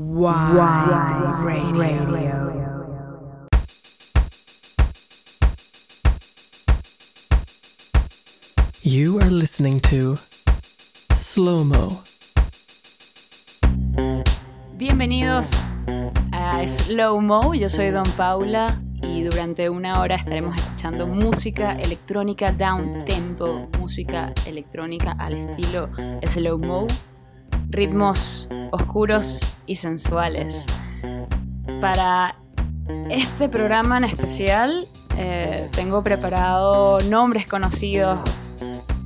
Wide, Radio. You are listening to Slow Mo. Bienvenidos a Slow Mo, yo soy Don Paula y durante una hora estaremos escuchando música electrónica down tempo, música electrónica al estilo Slow Mo, ritmos oscuros y sensuales. Para este programa en especial eh, tengo preparado nombres conocidos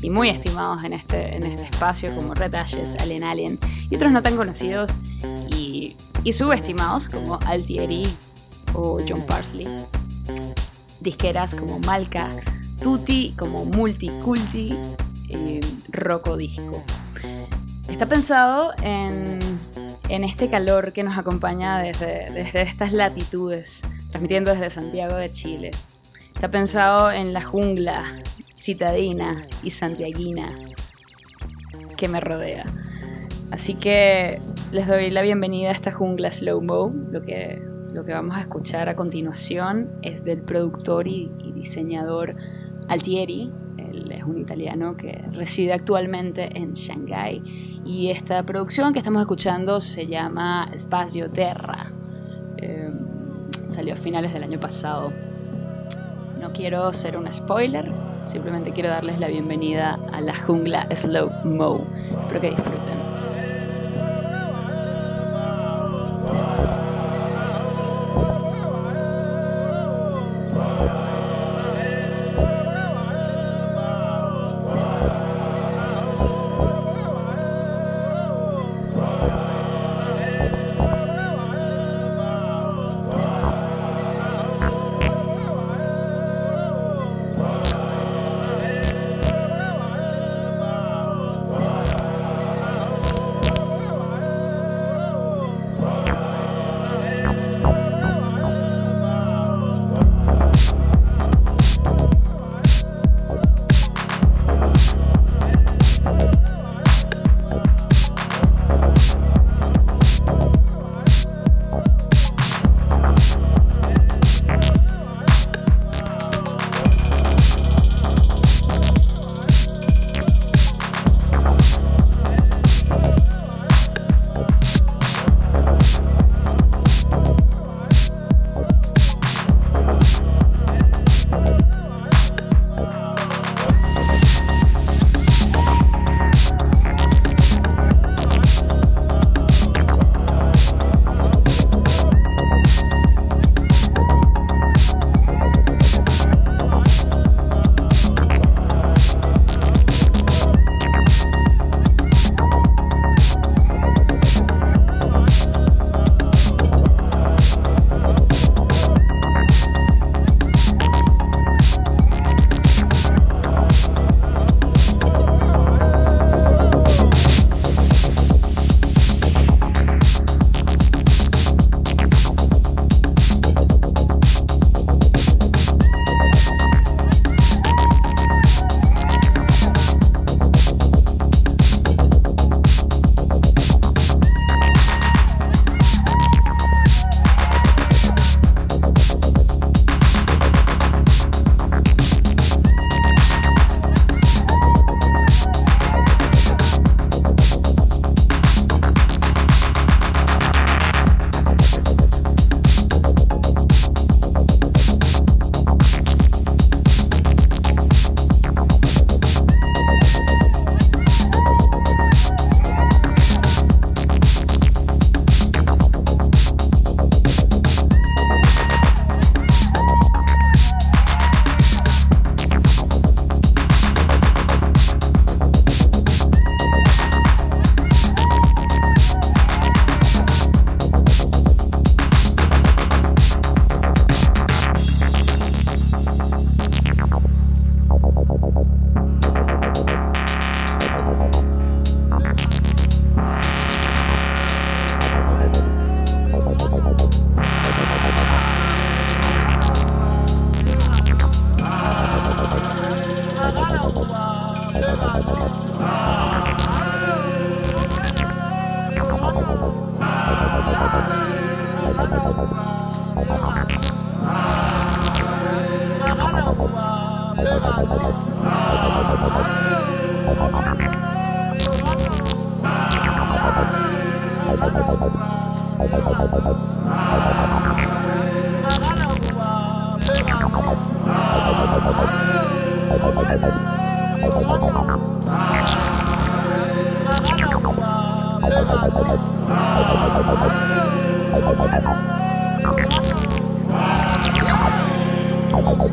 y muy estimados en este, en este espacio como Red Ashes, Alien Alien y otros no tan conocidos y, subestimados como Altieri o John Parsley. Disqueras como Malca, Tutti como Multiculti y Rocco Disco. Está pensado en, este calor que nos acompaña desde, estas latitudes, transmitiendo desde Santiago de Chile. Está pensado en la jungla citadina y santiaguina que me rodea. Así que les doy la bienvenida a esta jungla slow mo. Lo que, vamos a escuchar a continuación es del productor y diseñador Altieri. Es un italiano que reside actualmente en Shanghái. Y esta producción que estamos escuchando se llama Spazio Terra. Eh, salió a finales del año pasado. No quiero ser un spoiler, simplemente quiero darles la bienvenida a la jungla Slow Mo. Espero que disfruten. Slow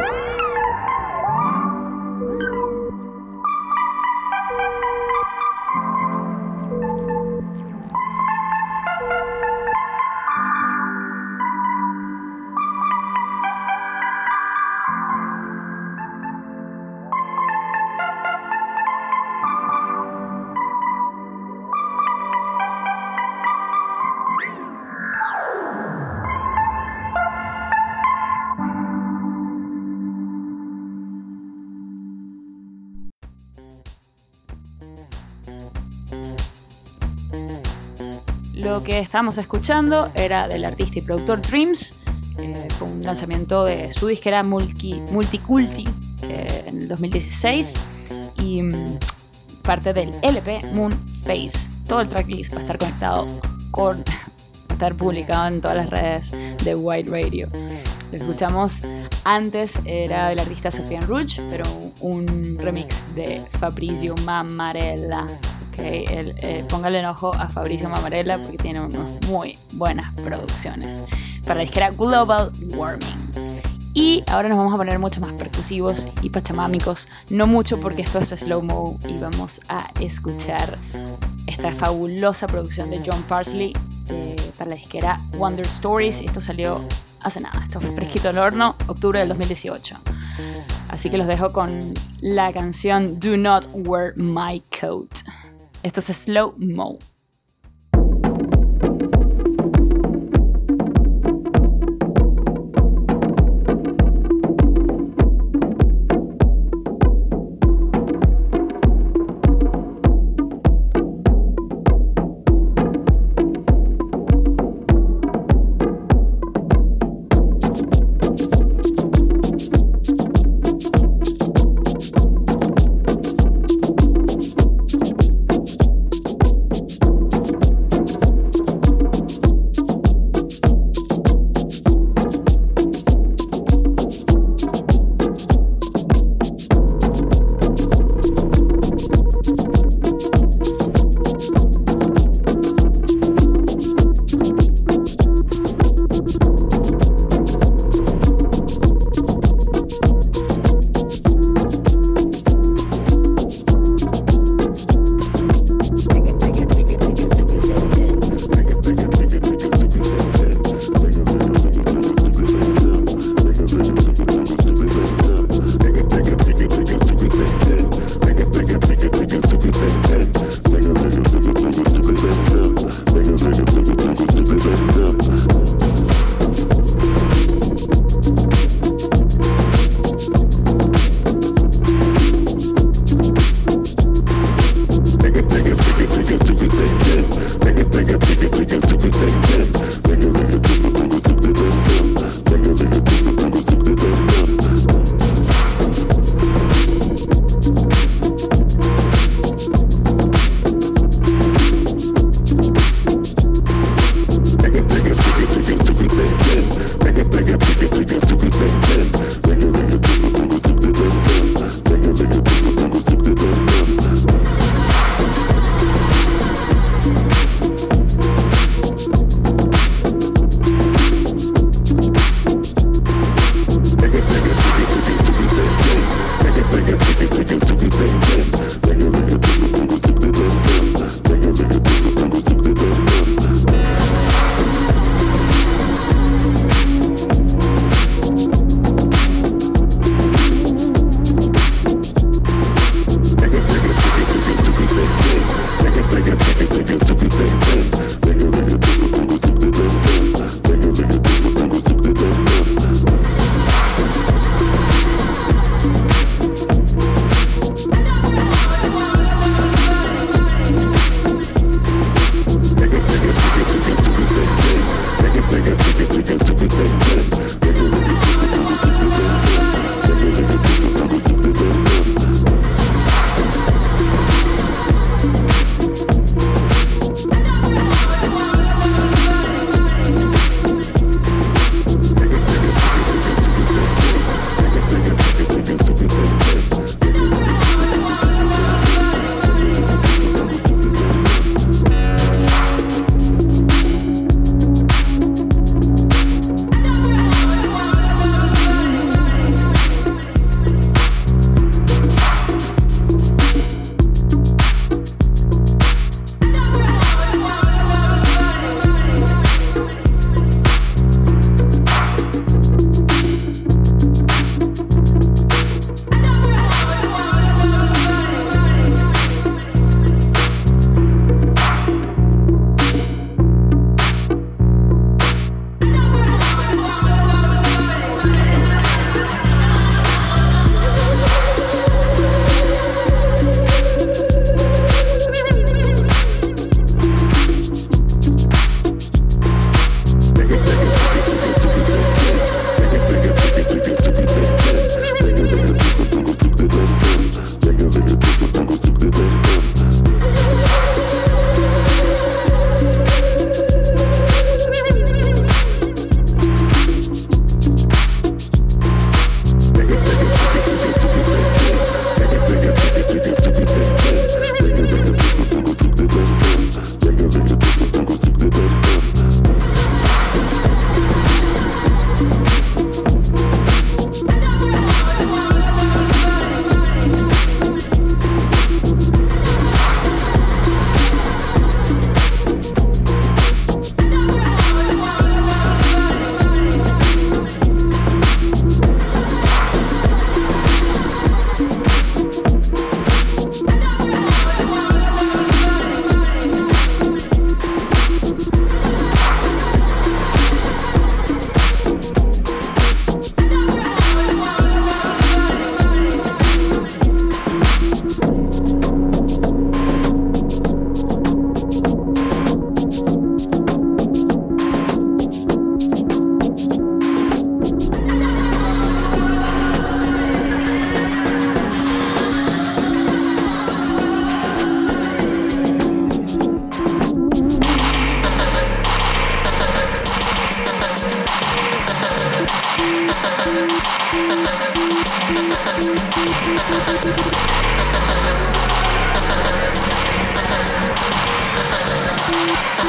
Bye. estábamos escuchando era del artista y productor Dreams. Eh, fue un lanzamiento de su disquera Multi, Multiculti en el 2016 y mm, parte del LP Moon Face. Todo el tracklist va a estar conectado con, va a estar publicado en todas las redes de White Radio. Lo escuchamos antes, era del artista Sofian Rouge, pero un remix de Fabrizio Mamarella. Okay, el, eh, póngale en ojo a Fabrizio Mamarella porque tiene unas muy buenas producciones para la disquera Global Warming. Y ahora nos vamos a poner mucho más percusivos y pachamámicos. No mucho porque esto es slow mo y vamos a escuchar esta fabulosa producción de John Parsley eh, para la disquera Wonder Stories. Esto salió hace nada, esto fue fresquito al horno, octubre del 2018. Así que los dejo con la canción Do Not Wear My Coat. Esto es slow mo.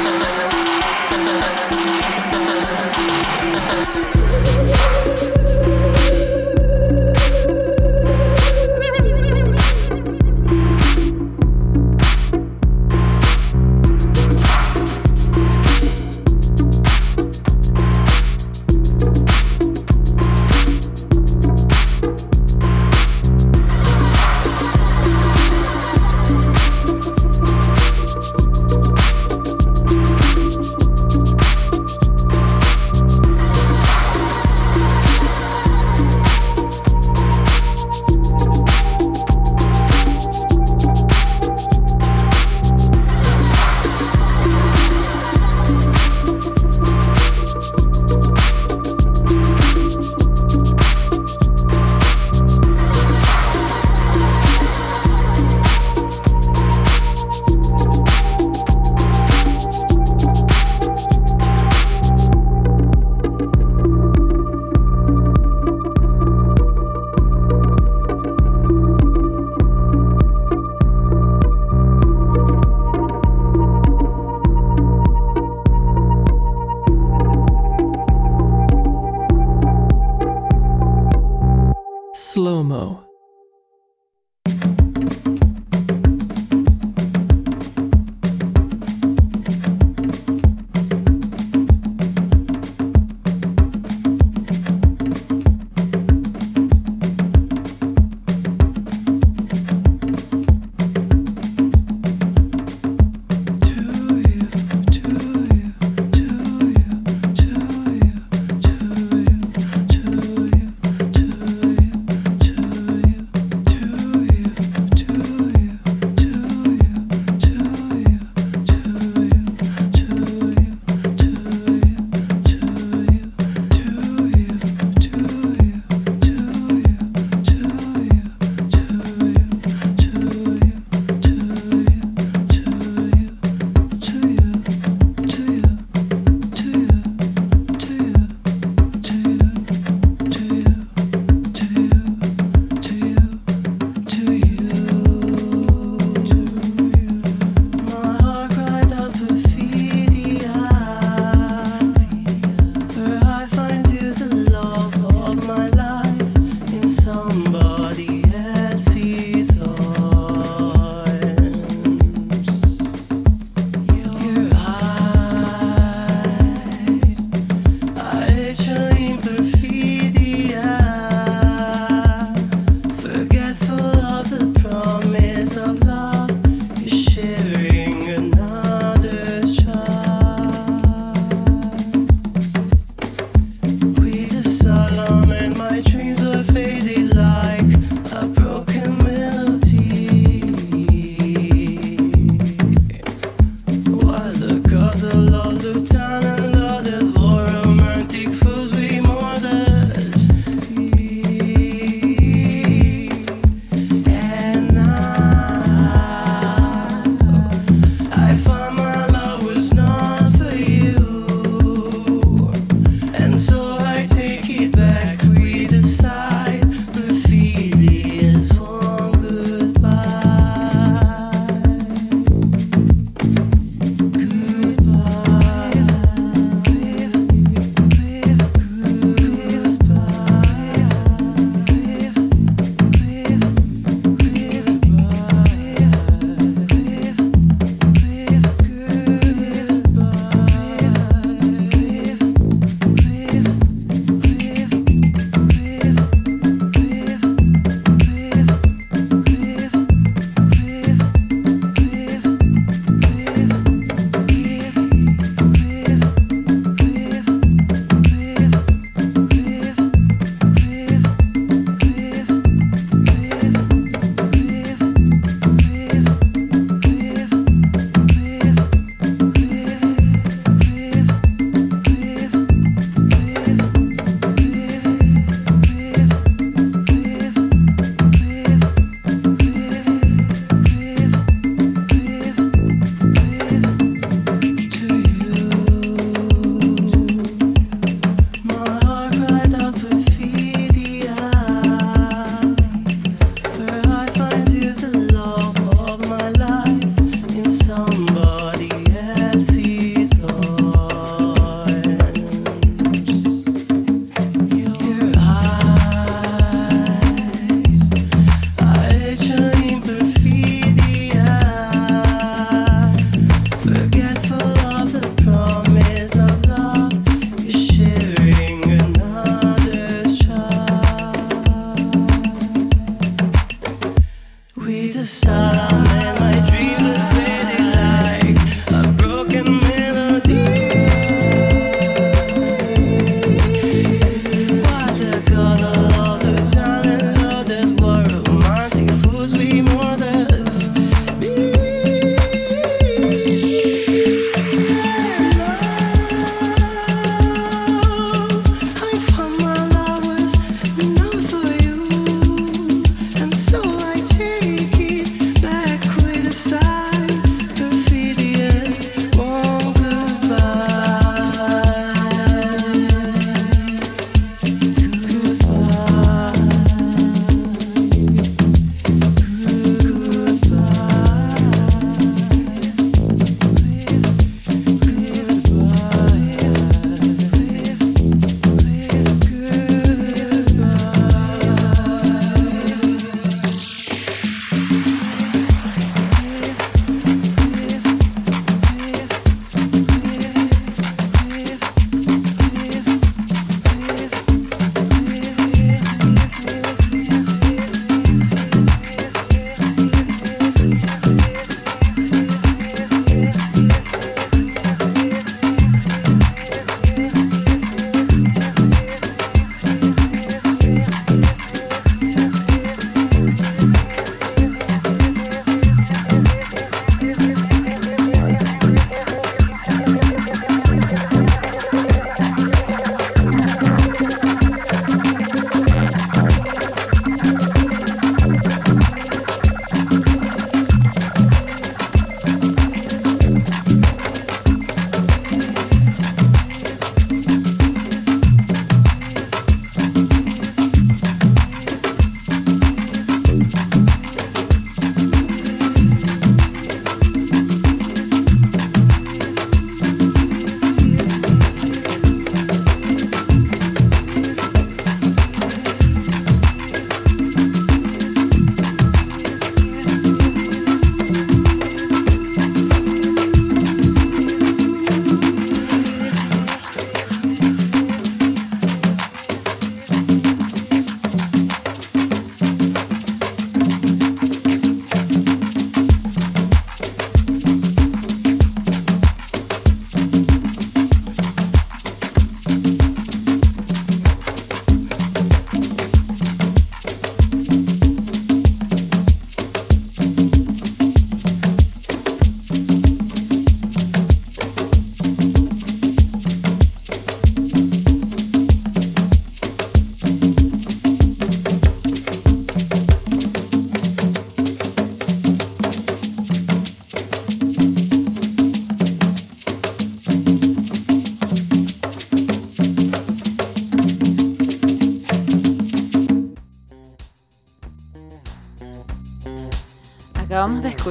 To you.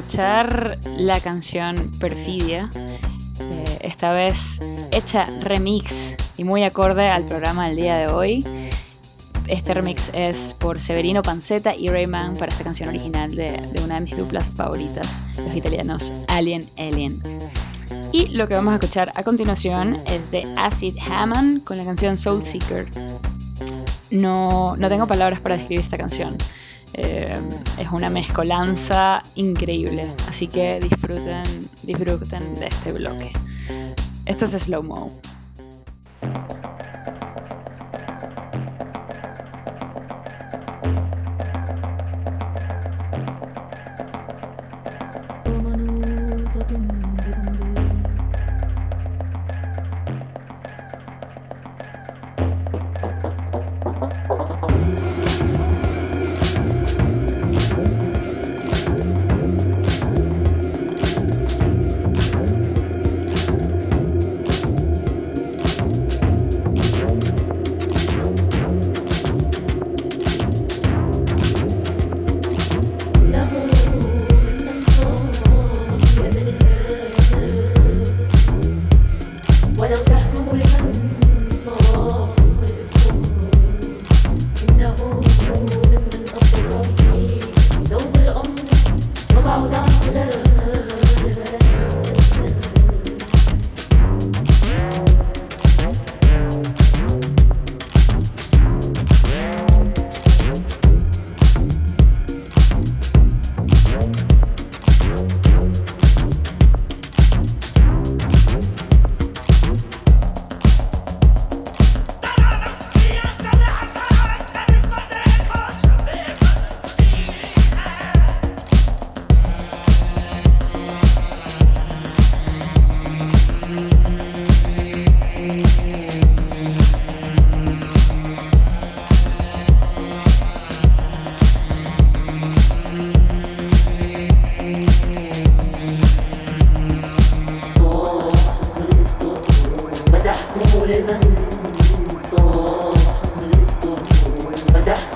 Escuchar la canción Perfidia, eh, esta vez hecha remix y muy acorde al programa del día de hoy. Este remix es por Severino Panceta y Rayman para esta canción original de, una de mis duplas favoritas, los italianos Alien Alien. Y lo que vamos a escuchar a continuación es de Acid Hammond con la canción Soul Seeker. No, no tengo palabras para describir esta canción. Una mezcolanza increíble, así que disfruten, disfruten de este bloque. Esto es Slow Mo.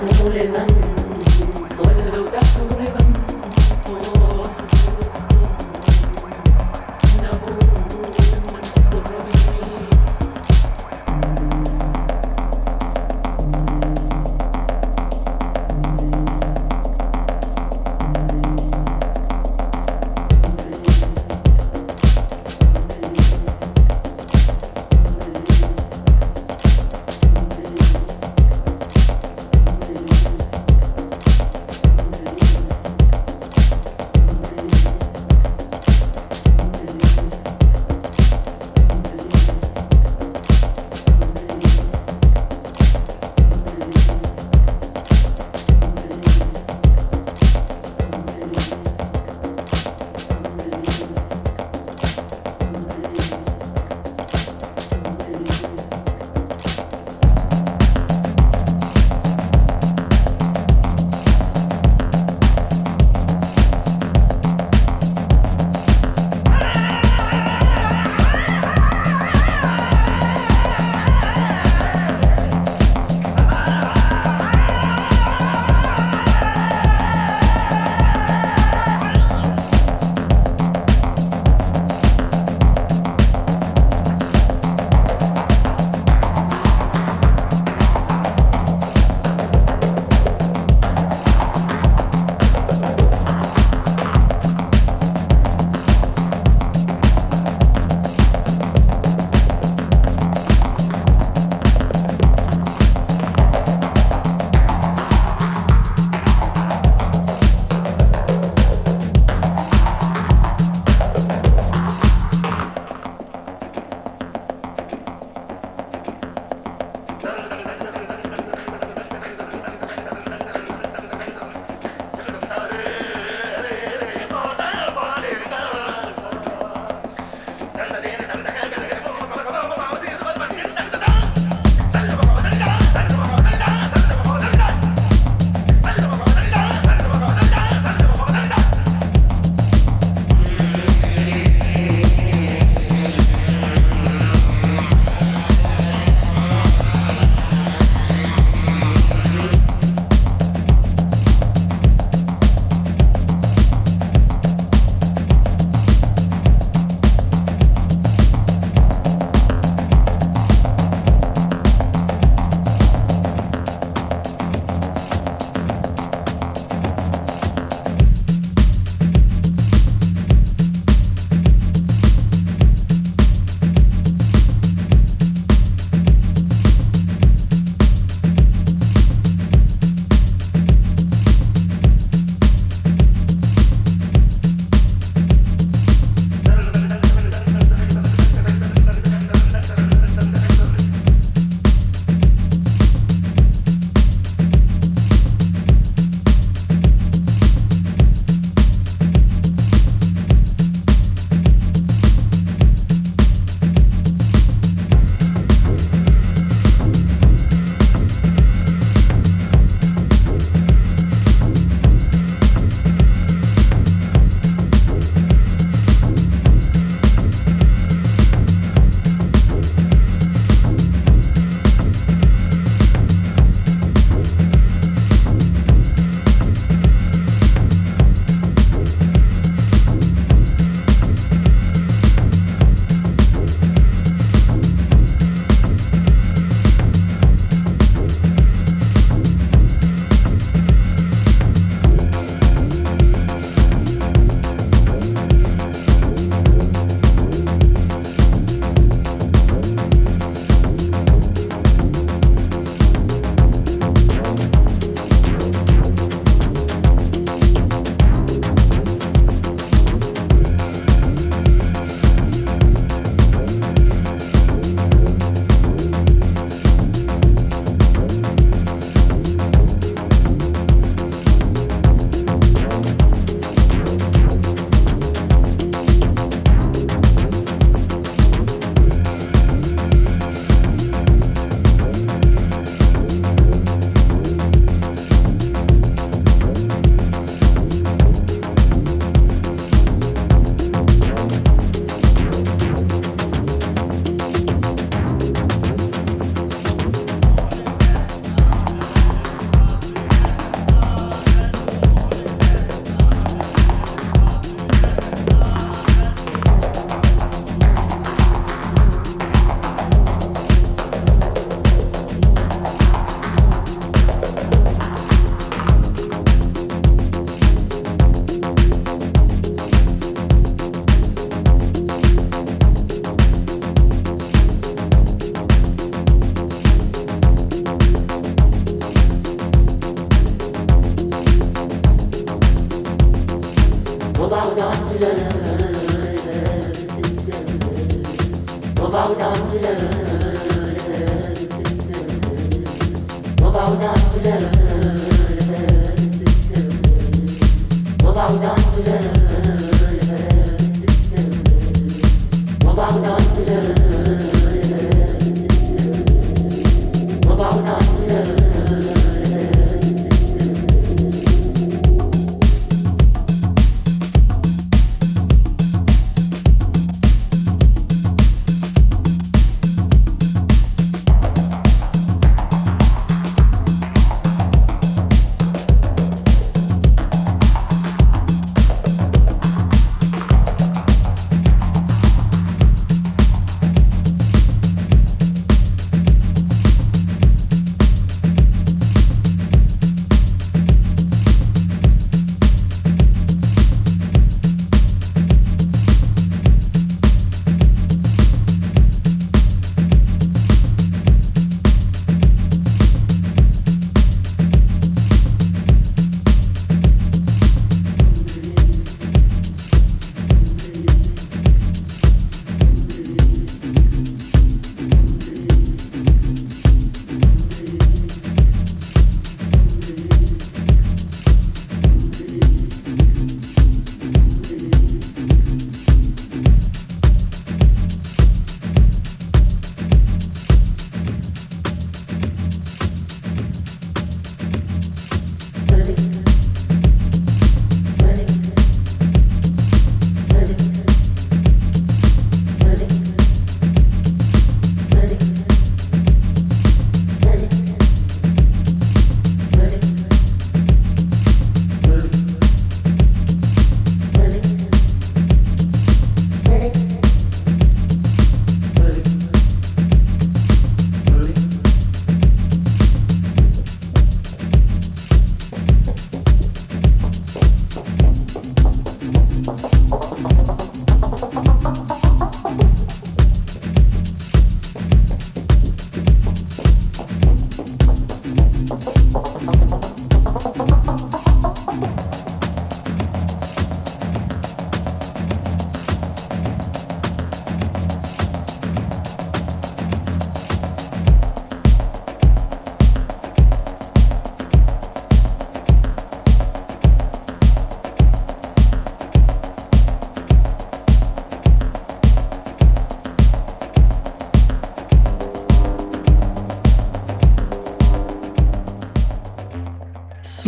como un Yeah.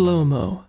Slow mo.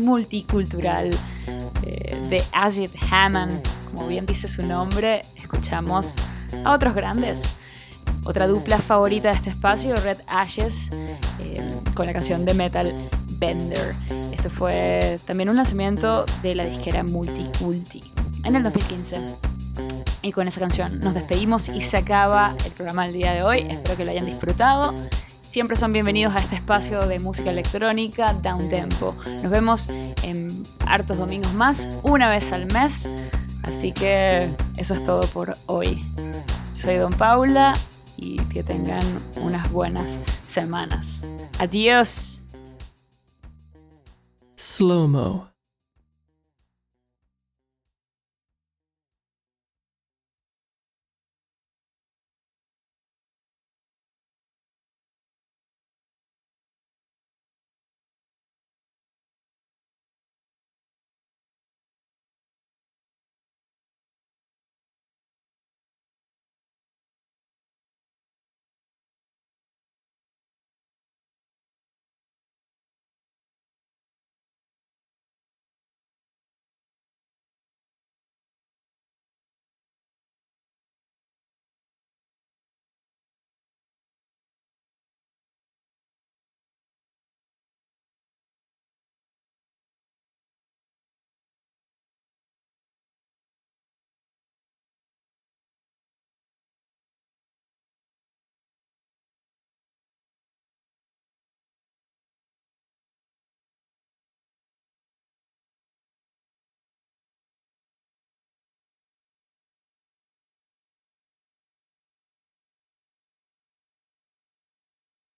Multicultural eh, de Acid Hammond, como bien dice su nombre, escuchamos a otros grandes. Otra dupla favorita de este espacio, Red Ashes, eh, con la canción de metal Bender. Esto fue también un lanzamiento de la disquera Multiculti en el 2015. Y con esa canción nos despedimos y se acaba el programa del día de hoy. Espero que lo hayan disfrutado. Siempre son bienvenidos a este espacio de música electrónica Down Tempo. Nos vemos en hartos domingos más, una vez al mes. Así que eso es todo por hoy. Soy Don Paula y que tengan unas buenas semanas. Adiós. Slow mo.